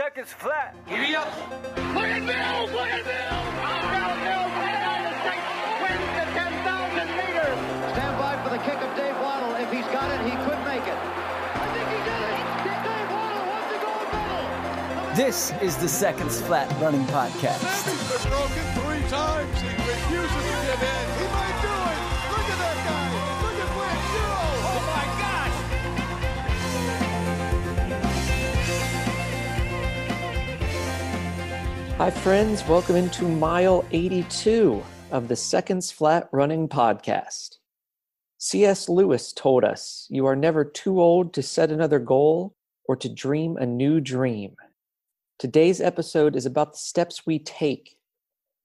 seconds flat. Giddy up. Look at Mills! Look at Mills! Outbound Mills! The United States wins the 10,000 meters! Stand by for the kick of Dave Wottle. If he's got it, he could make it. I think he did it! Dave Wottle wants the gold medal! This is the Seconds Flat Running Podcast. He's been broken three times. He refuses to give in. Hi, friends. Welcome into mile 82 of the Seconds Flat Running Podcast. C.S. Lewis told us you are never too old to set another goal or to dream a new dream. Today's episode is about the steps we take,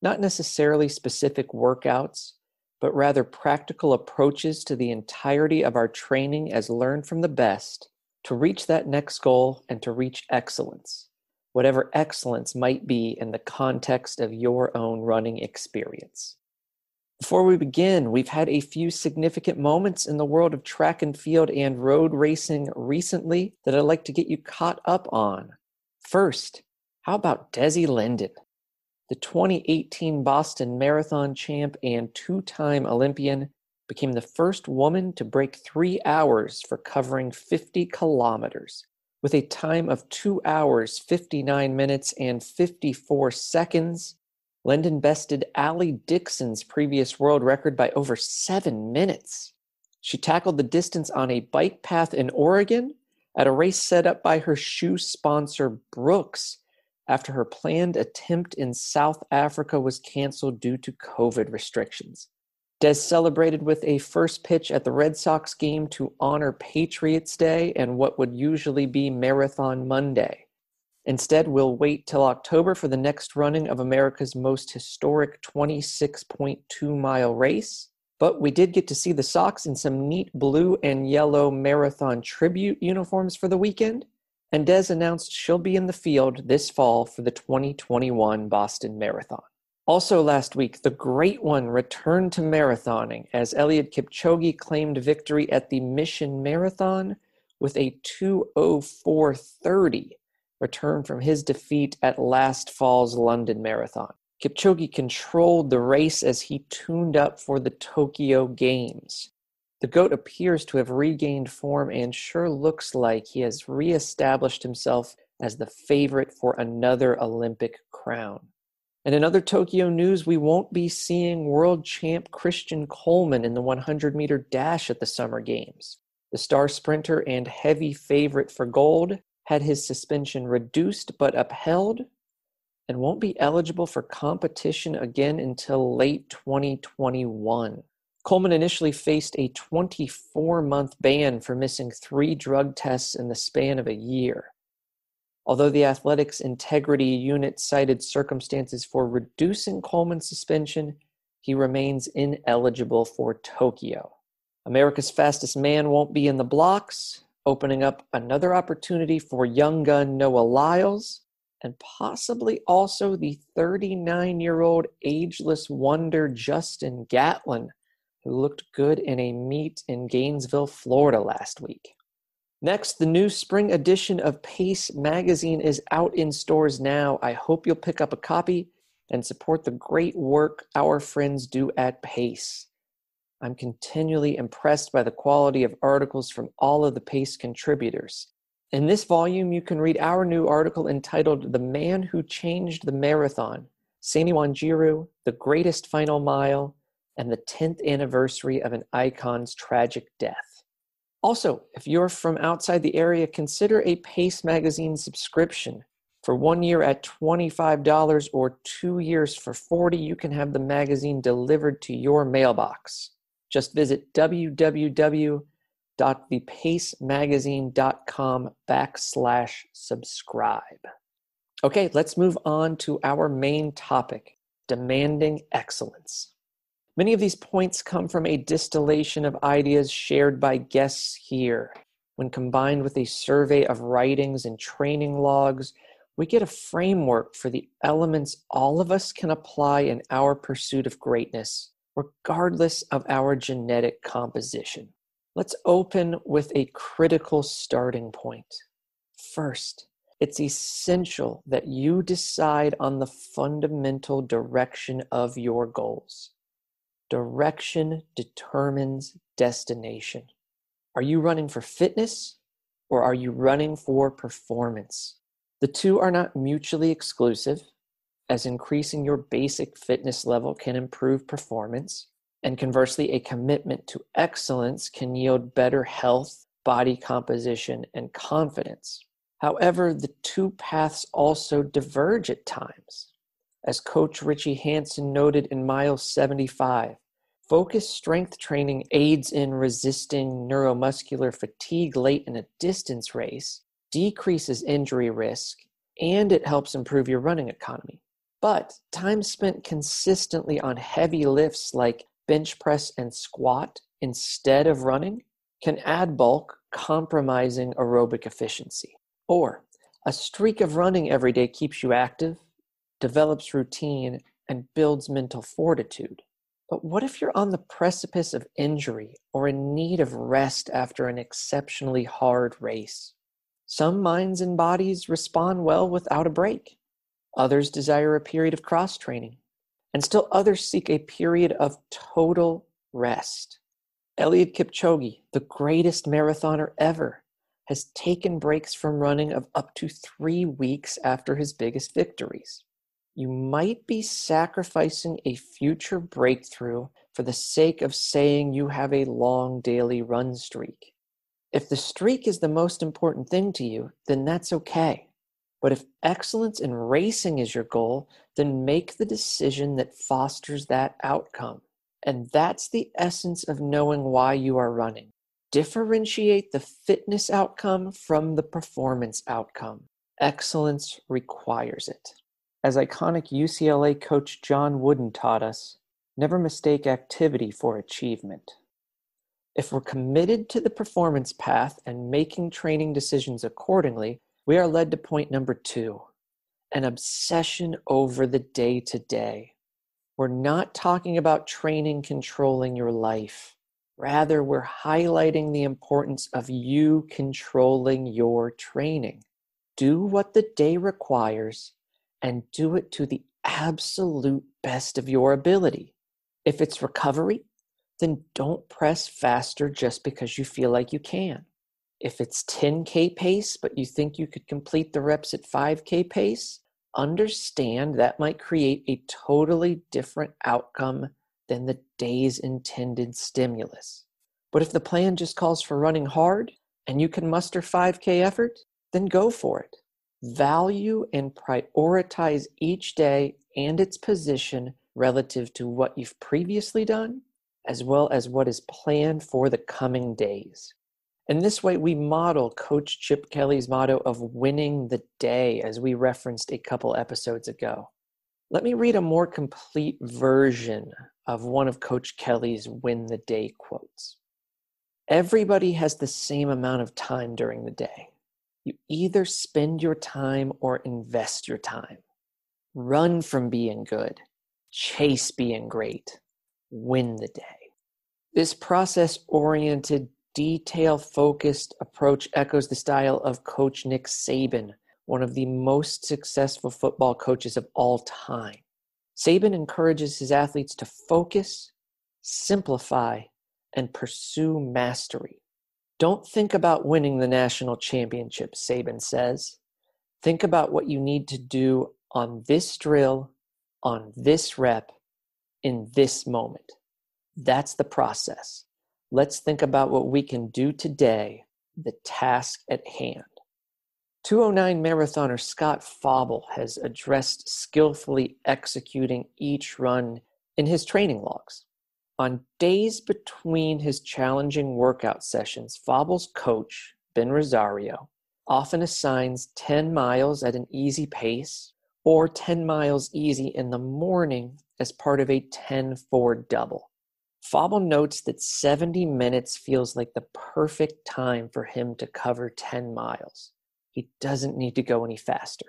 not necessarily specific workouts, but rather practical approaches to the entirety of our training as learned from the best to reach that next goal and to reach excellence whatever excellence might be in the context of your own running experience. Before we begin, we've had a few significant moments in the world of track and field and road racing recently that I'd like to get you caught up on. First, how about Desi Linden? The 2018 Boston Marathon champ and two time Olympian became the first woman to break three hours for covering 50 kilometers with a time of 2 hours, 59 minutes, and 54 seconds. Linden bested Aly Dixon's previous world record by over seven minutes. She tackled the distance on a bike path in Oregon at a race set up by her shoe sponsor, Brooks, after her planned attempt in South Africa was canceled due to COVID restrictions. Des celebrated with a first pitch at the Red Sox game to honor Patriots Day and what would usually be Marathon Monday. Instead, we'll wait till October for the next running of America's most historic 26.2 mile race. But we did get to see the Sox in some neat blue and yellow marathon tribute uniforms for the weekend. And Des announced she'll be in the field this fall for the 2021 Boston Marathon. Also, last week, the Great One returned to marathoning as Eliud Kipchoge claimed victory at the Mission Marathon with a 204.30 return from his defeat at last fall's London Marathon. Kipchoge controlled the race as he tuned up for the Tokyo Games. The GOAT appears to have regained form and sure looks like he has reestablished himself as the favorite for another Olympic crown. And in other Tokyo news, we won't be seeing world champ Christian Coleman in the 100 meter dash at the Summer Games. The star sprinter and heavy favorite for gold had his suspension reduced but upheld and won't be eligible for competition again until late 2021. Coleman initially faced a 24 month ban for missing three drug tests in the span of a year. Although the athletics integrity unit cited circumstances for reducing Coleman's suspension, he remains ineligible for Tokyo. America's fastest man won't be in the blocks, opening up another opportunity for young gun Noah Lyles and possibly also the 39 year old ageless wonder Justin Gatlin, who looked good in a meet in Gainesville, Florida last week. Next, the new spring edition of Pace magazine is out in stores now. I hope you'll pick up a copy and support the great work our friends do at Pace. I'm continually impressed by the quality of articles from all of the Pace contributors. In this volume, you can read our new article entitled The Man Who Changed the Marathon Sammy Wanjiru, The Greatest Final Mile, and the 10th Anniversary of an Icon's Tragic Death. Also, if you're from outside the area, consider a Pace Magazine subscription. For one year at $25 or two years for 40 you can have the magazine delivered to your mailbox. Just visit www.thepacemagazine.com backslash subscribe. Okay, let's move on to our main topic, demanding excellence. Many of these points come from a distillation of ideas shared by guests here. When combined with a survey of writings and training logs, we get a framework for the elements all of us can apply in our pursuit of greatness, regardless of our genetic composition. Let's open with a critical starting point. First, it's essential that you decide on the fundamental direction of your goals. Direction determines destination. Are you running for fitness or are you running for performance? The two are not mutually exclusive, as increasing your basic fitness level can improve performance, and conversely, a commitment to excellence can yield better health, body composition, and confidence. However, the two paths also diverge at times. As Coach Richie Hanson noted in mile 75, focused strength training aids in resisting neuromuscular fatigue late in a distance race, decreases injury risk, and it helps improve your running economy. But time spent consistently on heavy lifts like bench press and squat instead of running can add bulk, compromising aerobic efficiency. Or a streak of running every day keeps you active, develops routine, and builds mental fortitude. But what if you're on the precipice of injury or in need of rest after an exceptionally hard race? Some minds and bodies respond well without a break. Others desire a period of cross training. And still others seek a period of total rest. Eliud Kipchoge, the greatest marathoner ever, has taken breaks from running of up to three weeks after his biggest victories. You might be sacrificing a future breakthrough for the sake of saying you have a long daily run streak. If the streak is the most important thing to you, then that's okay. But if excellence in racing is your goal, then make the decision that fosters that outcome. And that's the essence of knowing why you are running differentiate the fitness outcome from the performance outcome. Excellence requires it. As iconic UCLA coach John Wooden taught us, never mistake activity for achievement. If we're committed to the performance path and making training decisions accordingly, we are led to point number two an obsession over the day to day. We're not talking about training controlling your life. Rather, we're highlighting the importance of you controlling your training. Do what the day requires and do it to the absolute best of your ability. If it's recovery, then don't press faster just because you feel like you can. If it's 10K pace, but you think you could complete the reps at 5K pace, understand that might create a totally different outcome than the day's intended stimulus. But if the plan just calls for running hard and you can muster 5K effort, then go for it. Value and prioritize each day and its position relative to what you've previously done, as well as what is planned for the coming days. And this way, we model Coach Chip Kelly's motto of winning the day, as we referenced a couple episodes ago. Let me read a more complete version of one of Coach Kelly's win the day quotes. Everybody has the same amount of time during the day. You either spend your time or invest your time. Run from being good, chase being great, win the day. This process oriented, detail focused approach echoes the style of Coach Nick Saban, one of the most successful football coaches of all time. Saban encourages his athletes to focus, simplify, and pursue mastery. Don't think about winning the national championship, Saban says. Think about what you need to do on this drill, on this rep, in this moment. That's the process. Let's think about what we can do today, the task at hand. 209 marathoner Scott Fauble has addressed skillfully executing each run in his training logs. On days between his challenging workout sessions, Fauble's coach, Ben Rosario, often assigns 10 miles at an easy pace or 10 miles easy in the morning as part of a 10 4 double. Fauble notes that 70 minutes feels like the perfect time for him to cover 10 miles he doesn't need to go any faster.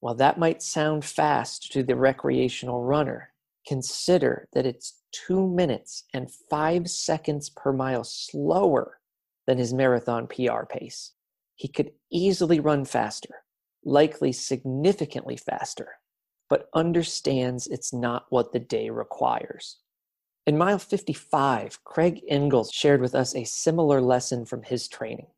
While that might sound fast to the recreational runner, consider that it's two minutes and five seconds per mile slower than his marathon PR pace. He could easily run faster. likely significantly faster, but understands it's not what the day requires. In mile 55, Craig Engels shared with us a similar lesson from his training.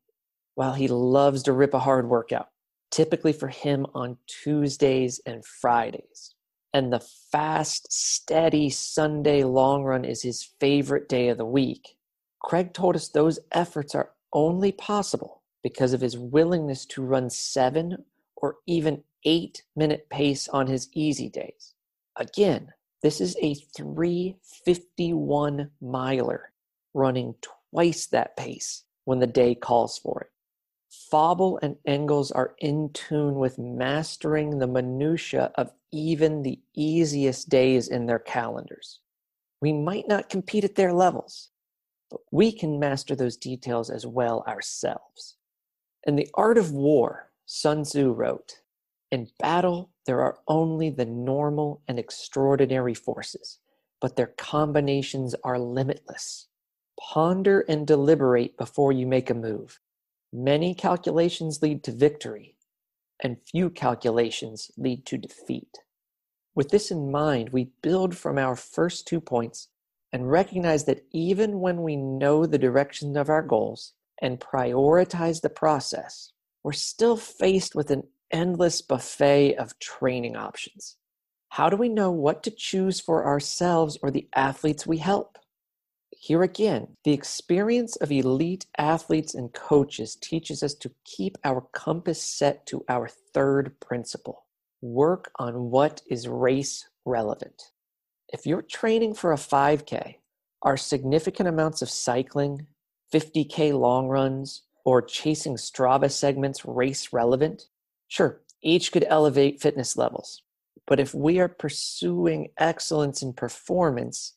While he loves to rip a hard workout, typically for him on Tuesdays and Fridays, and the fast, steady Sunday long run is his favorite day of the week, Craig told us those efforts are only possible because of his willingness to run seven or even eight minute pace on his easy days. Again, this is a 351 miler running twice that pace when the day calls for it. Fauble and Engels are in tune with mastering the minutiae of even the easiest days in their calendars. We might not compete at their levels, but we can master those details as well ourselves. In The Art of War, Sun Tzu wrote, In battle, there are only the normal and extraordinary forces, but their combinations are limitless. Ponder and deliberate before you make a move. Many calculations lead to victory, and few calculations lead to defeat. With this in mind, we build from our first two points and recognize that even when we know the direction of our goals and prioritize the process, we're still faced with an endless buffet of training options. How do we know what to choose for ourselves or the athletes we help? Here again, the experience of elite athletes and coaches teaches us to keep our compass set to our third principle work on what is race relevant. If you're training for a 5K, are significant amounts of cycling, 50K long runs, or chasing Strava segments race relevant? Sure, each could elevate fitness levels. But if we are pursuing excellence in performance,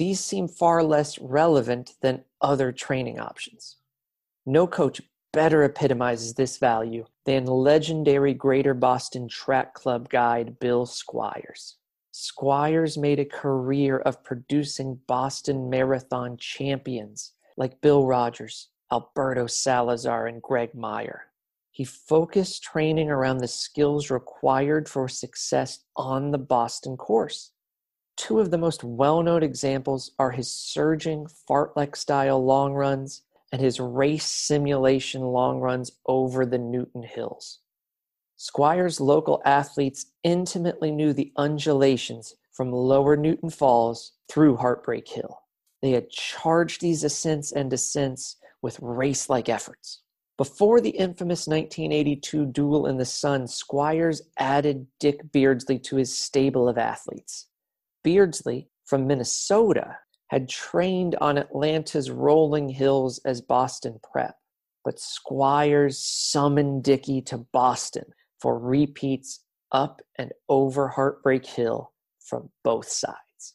these seem far less relevant than other training options. No coach better epitomizes this value than legendary Greater Boston Track Club guide Bill Squires. Squires made a career of producing Boston Marathon champions like Bill Rodgers, Alberto Salazar, and Greg Meyer. He focused training around the skills required for success on the Boston course. Two of the most well known examples are his surging fartlek style long runs and his race simulation long runs over the Newton Hills. Squire's local athletes intimately knew the undulations from lower Newton Falls through Heartbreak Hill. They had charged these ascents and descents with race like efforts. Before the infamous 1982 duel in the sun, Squires added Dick Beardsley to his stable of athletes. Beardsley from Minnesota had trained on Atlanta's rolling hills as Boston prep, but Squires summoned Dickey to Boston for repeats up and over Heartbreak Hill from both sides.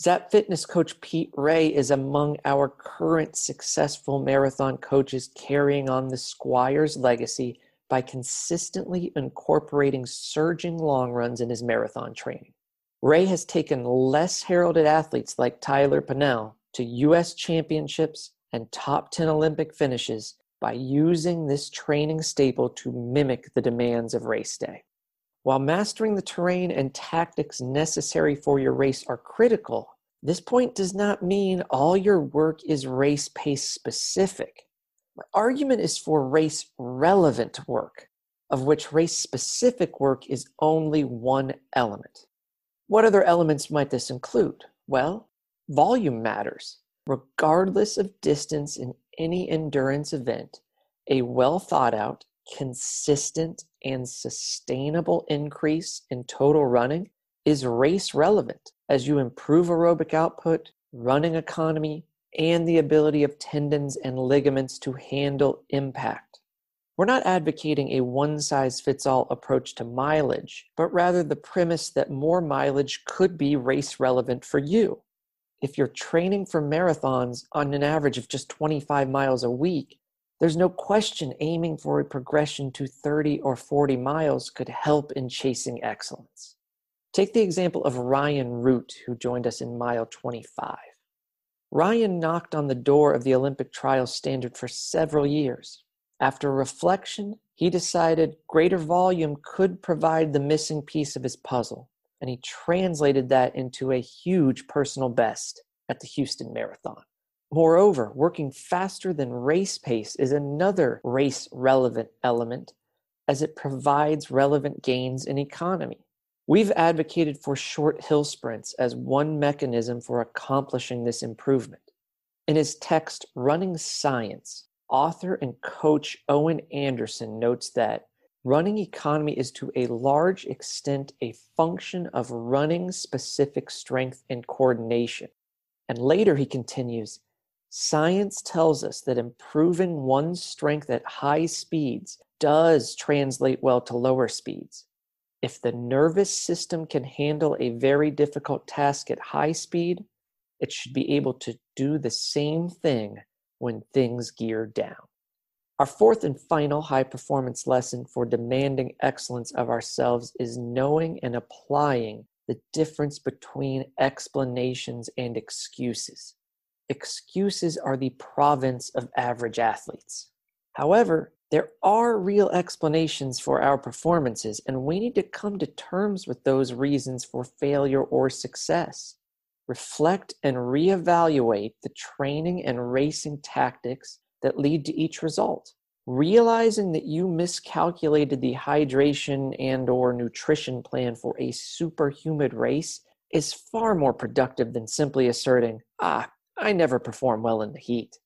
Zap Fitness coach Pete Rea is among our current successful marathon coaches carrying on the Squires legacy by consistently incorporating surging long runs in his marathon training. Rea has taken less heralded athletes like Tyler Pennel to U.S. championships and top 10 Olympic finishes by using this training staple to mimic the demands of race day. While mastering the terrain and tactics necessary for your race are critical, this point does not mean all your work is race pace specific. My argument is for race relevant work, of which race specific work is only one element. What other elements might this include? Well, volume matters. Regardless of distance in any endurance event, a well thought out, consistent, and sustainable increase in total running is race relevant as you improve aerobic output, running economy, and the ability of tendons and ligaments to handle impact. We're not advocating a one size fits all approach to mileage, but rather the premise that more mileage could be race relevant for you. If you're training for marathons on an average of just 25 miles a week, there's no question aiming for a progression to 30 or 40 miles could help in chasing excellence. Take the example of Ryan Root, who joined us in mile 25. Ryan knocked on the door of the Olympic trial standard for several years After reflection, he decided greater volume could provide the missing piece of his puzzle, and he translated that into a huge personal best at the Houston Marathon. Moreover, working faster than race pace is another race relevant element as it provides relevant gains in economy. We've advocated for short hill sprints as one mechanism for accomplishing this improvement. In his text, Running Science, author and coach Owen Anderson notes that running economy is to a large extent a function of running specific strength and coordination. And later he continues Science tells us that improving one's strength at high speeds does translate well to lower speeds. If the nervous system can handle a very difficult task at high speed, it should be able to do the same thing when things gear down. Our fourth and final high performance lesson for demanding excellence of ourselves is knowing and applying the difference between explanations and excuses. Excuses are the province of average athletes. However, there are real explanations for our performances, and we need to come to terms with those reasons for failure or success. Reflect and reevaluate the training and racing tactics that lead to each result. Realizing that you miscalculated the hydration and or nutrition plan for a super humid race is far more productive than simply asserting, "Ah, I never perform well in the heat."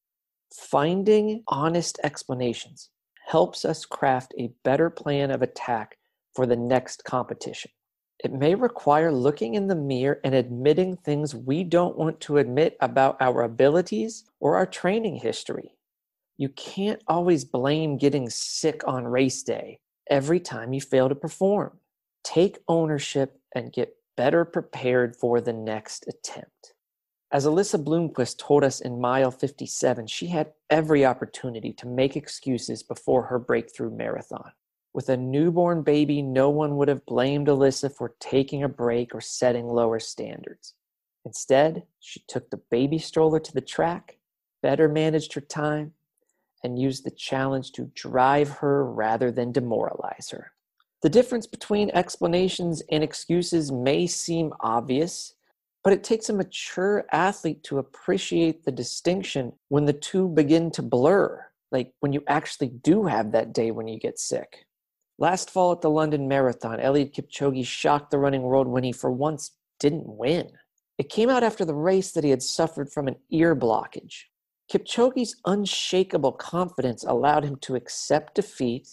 Finding honest explanations helps us craft a better plan of attack for the next competition. It may require looking in the mirror and admitting things we don't want to admit about our abilities or our training history. You can't always blame getting sick on race day every time you fail to perform. Take ownership and get better prepared for the next attempt. As Alyssa Bloomquist told us in mile 57, she had every opportunity to make excuses before her breakthrough marathon. With a newborn baby, no one would have blamed Alyssa for taking a break or setting lower standards. Instead, she took the baby stroller to the track, better managed her time, and used the challenge to drive her rather than demoralize her. The difference between explanations and excuses may seem obvious, but it takes a mature athlete to appreciate the distinction when the two begin to blur, like when you actually do have that day when you get sick. Last fall at the London Marathon, Eliud Kipchoge shocked the running world when he, for once, didn't win. It came out after the race that he had suffered from an ear blockage. Kipchoge's unshakable confidence allowed him to accept defeat,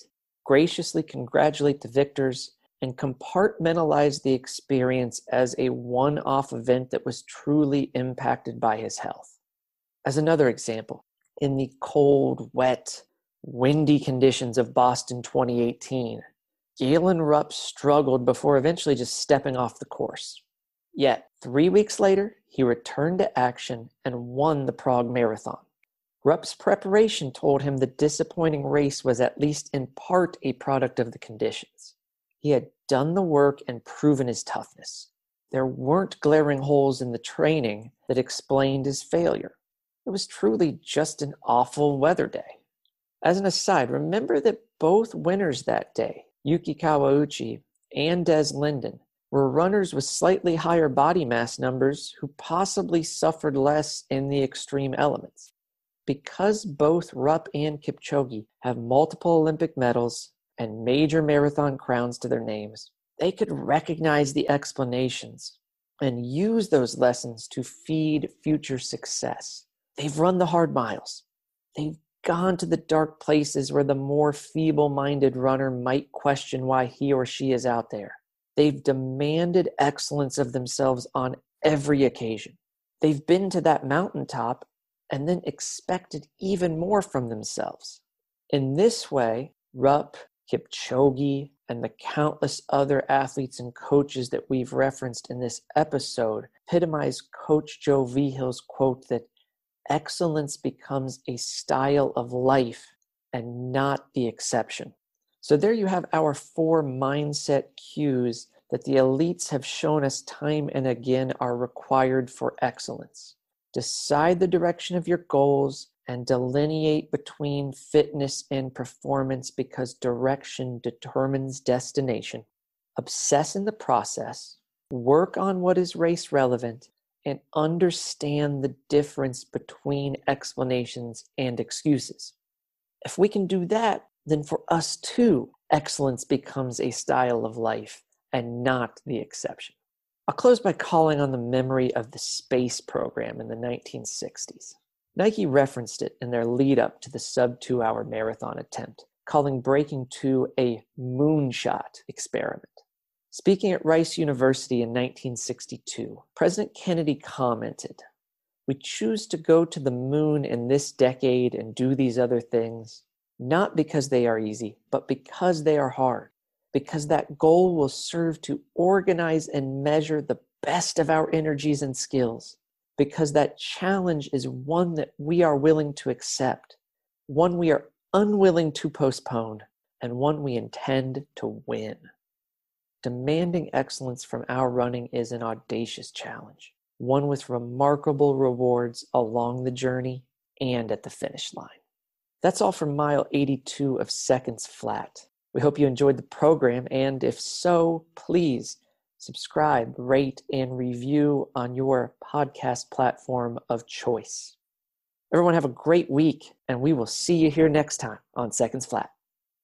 graciously congratulate the victors, and compartmentalize the experience as a one off event that was truly impacted by his health. As another example, in the cold, wet, windy conditions of Boston 2018, Galen Rupp struggled before eventually just stepping off the course. Yet, three weeks later, he returned to action and won the Prague Marathon. Rupp's preparation told him the disappointing race was at least in part a product of the conditions. He had done the work and proven his toughness. There weren't glaring holes in the training that explained his failure. It was truly just an awful weather day. As an aside, remember that both winners that day, Yuki Kawauchi and Des Linden, were runners with slightly higher body mass numbers who possibly suffered less in the extreme elements because both Rupp and Kipchoge have multiple Olympic medals and major marathon crowns to their names, they could recognize the explanations and use those lessons to feed future success. They've run the hard miles. They've gone to the dark places where the more feeble minded runner might question why he or she is out there. They've demanded excellence of themselves on every occasion. They've been to that mountaintop and then expected even more from themselves. In this way, Rupp, Kipchoge, and the countless other athletes and coaches that we've referenced in this episode epitomize Coach Joe Vigil's quote that excellence becomes a style of life and not the exception. So, there you have our four mindset cues that the elites have shown us time and again are required for excellence. Decide the direction of your goals and delineate between fitness and performance because direction determines destination. Obsess in the process, work on what is race relevant, and understand the difference between explanations and excuses. If we can do that, then for us too, excellence becomes a style of life and not the exception. I'll close by calling on the memory of the space program in the 1960s. Nike referenced it in their lead up to the sub two hour marathon attempt, calling Breaking 2 a moonshot experiment. Speaking at Rice University in 1962, President Kennedy commented, We choose to go to the moon in this decade and do these other things, not because they are easy, but because they are hard because that goal will serve to organize and measure the best of our energies and skills, because that challenge is one that we are willing to accept, one we are unwilling to postpone, and one we intend to win. Demanding excellence from our running is an audacious challenge, one with remarkable rewards along the journey and at the finish line. That's all for mile 82 of Seconds Flat. We hope you enjoyed the program, and if so, please subscribe, rate, and review on your podcast platform of choice. Everyone, have a great week, and we will see you here next time on Seconds Flat.